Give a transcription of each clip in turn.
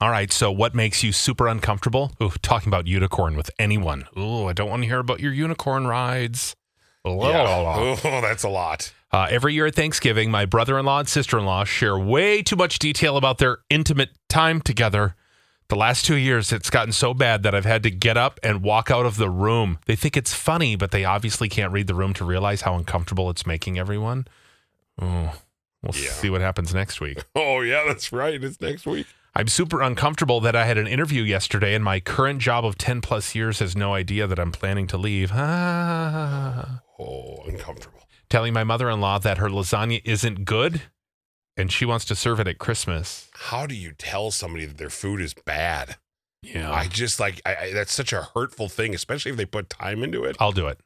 All right, so what makes you super uncomfortable? Ooh, talking about unicorn with anyone. Ooh, I don't want to hear about your unicorn rides. Yeah. Oh, that's a lot. Uh, every year at Thanksgiving, my brother in law and sister in law share way too much detail about their intimate time together. The last two years, it's gotten so bad that I've had to get up and walk out of the room. They think it's funny, but they obviously can't read the room to realize how uncomfortable it's making everyone. Oh, we'll Yeah. see what happens next week. Oh, yeah, that's right. It's next week. I'm super uncomfortable that I had an interview yesterday and my current job of 10 plus years has no idea that I'm planning to leave. Ah. Oh, uncomfortable. Telling my mother in law that her lasagna isn't good and she wants to serve it at Christmas. How do you tell somebody that their food is bad? Yeah. I just like I, I, that's such a hurtful thing, especially if they put time into it. I'll do it.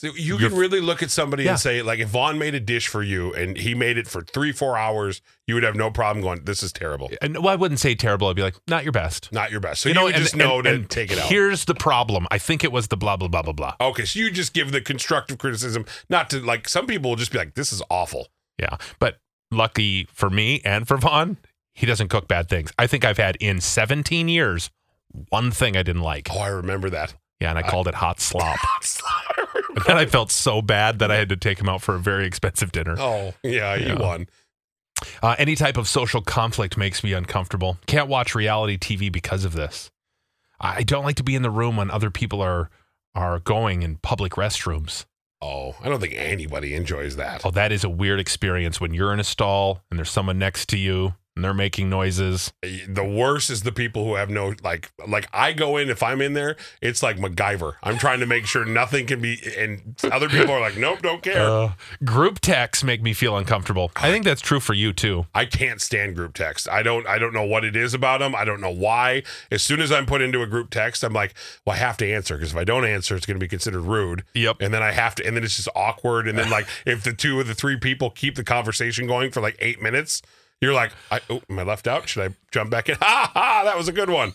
So you can really look at somebody Yeah. and say, like, if Vaughn made a dish for you and he made it for three, four hours, you would have no problem going, "This is terrible, And well, I wouldn't say terrible. I'd be like, not your best. not your best." So you, would and- just know and- to and take it out. Here's the problem. I think it was the blah, blah, blah, blah, blah. okay, so you just give the constructive criticism, not to like. Some people will just be like, "This is awful." Yeah. But lucky for me and for Vaughn, he doesn't cook bad things. I think I've had in 17 years one thing I didn't like. Oh, I remember that. Yeah. And I called it hot slop. And then I felt so bad that I had to take him out for a very expensive dinner. oh, yeah, you Yeah. won. Uh, any type of social conflict makes me uncomfortable. Can't watch reality TV because of this. I don't like to be in the room when other people are are going in public restrooms. Oh, I don't think anybody enjoys that. Oh, that is a weird experience when you're in a stall and there's someone next to you and they're making noises. The worst is the people who have no like like I go in if I'm in there, it's like MacGyver. I'm trying to make sure nothing can be and other people are like, Nope, don't care. Uh, group texts make me feel uncomfortable. I think that's true for you too. I can't stand group text. I don't I don't know what it is about them. I don't know why. As soon as I'm put into a group text, I'm like, well, I have to answer because if I don't answer, it's going to be considered rude. Yep. And then I have to and then it's just awkward and then like if the two of the three people keep the conversation going for like 8 minutes, you're like, I, oh, am I left out? Should I jump back in? Ha ha, that was a good one.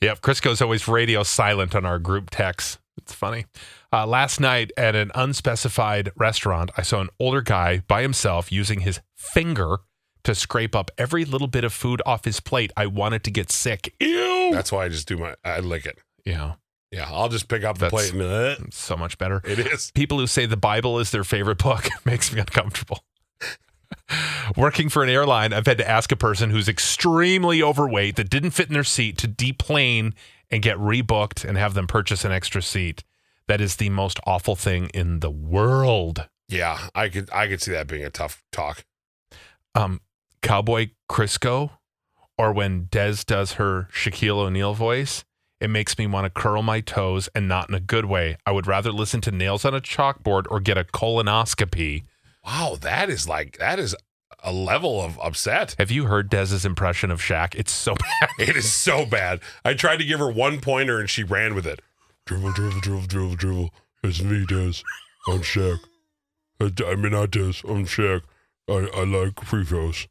Yep, Crisco's always radio silent on our group texts. It's funny. Uh, last night at an unspecified restaurant, I saw an older guy by himself using his finger to scrape up every little bit of food off his plate. I wanted to get sick. Ew. That's why I just do my I lick it. yeah, Yeah, I'll just pick up the That's- plate and be like, "Eh, it's so much better. it is. People who say the Bible is their favorite book makes me uncomfortable. Working for an airline, I've had to ask a person who's extremely overweight that didn't fit in their seat to deplane and get rebooked and have them purchase an extra seat. That is the most awful thing in the world. Yeah, I could I could see that being a tough talk. Um, Cowboy Crisco, or when Des does her Shaquille O'Neal voice, it makes me want to curl my toes and not in a good way. I would rather listen to nails on a chalkboard or get a colonoscopy. Wow, that is like that is a level of upset. Have you heard Dez's impression of Shaq? It's so bad. It is so bad. I tried to give her one pointer and she ran with it. Dribble, dribble, dribble, dribble, dribble. It's me, Des. I'm Shaq. I, I mean, not Des. I'm Shaq. I, I like free throws.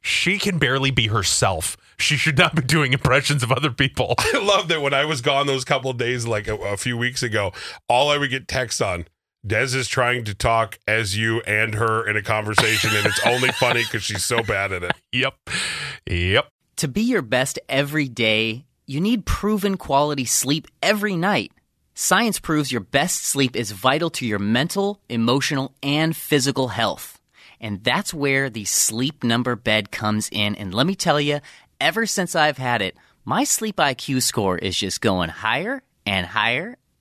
She can barely be herself. She should not be doing impressions of other people. I love that when I was gone those couple days, like a, a few weeks ago, all I would get texts on. Des is trying to talk as you and her in a conversation, and it's only funny because she's so bad at it. yep. Yep. To be your best every day, you need proven quality sleep every night. Science proves your best sleep is vital to your mental, emotional, and physical health. And that's where the sleep number bed comes in. And let me tell you, ever since I've had it, my sleep IQ score is just going higher and higher.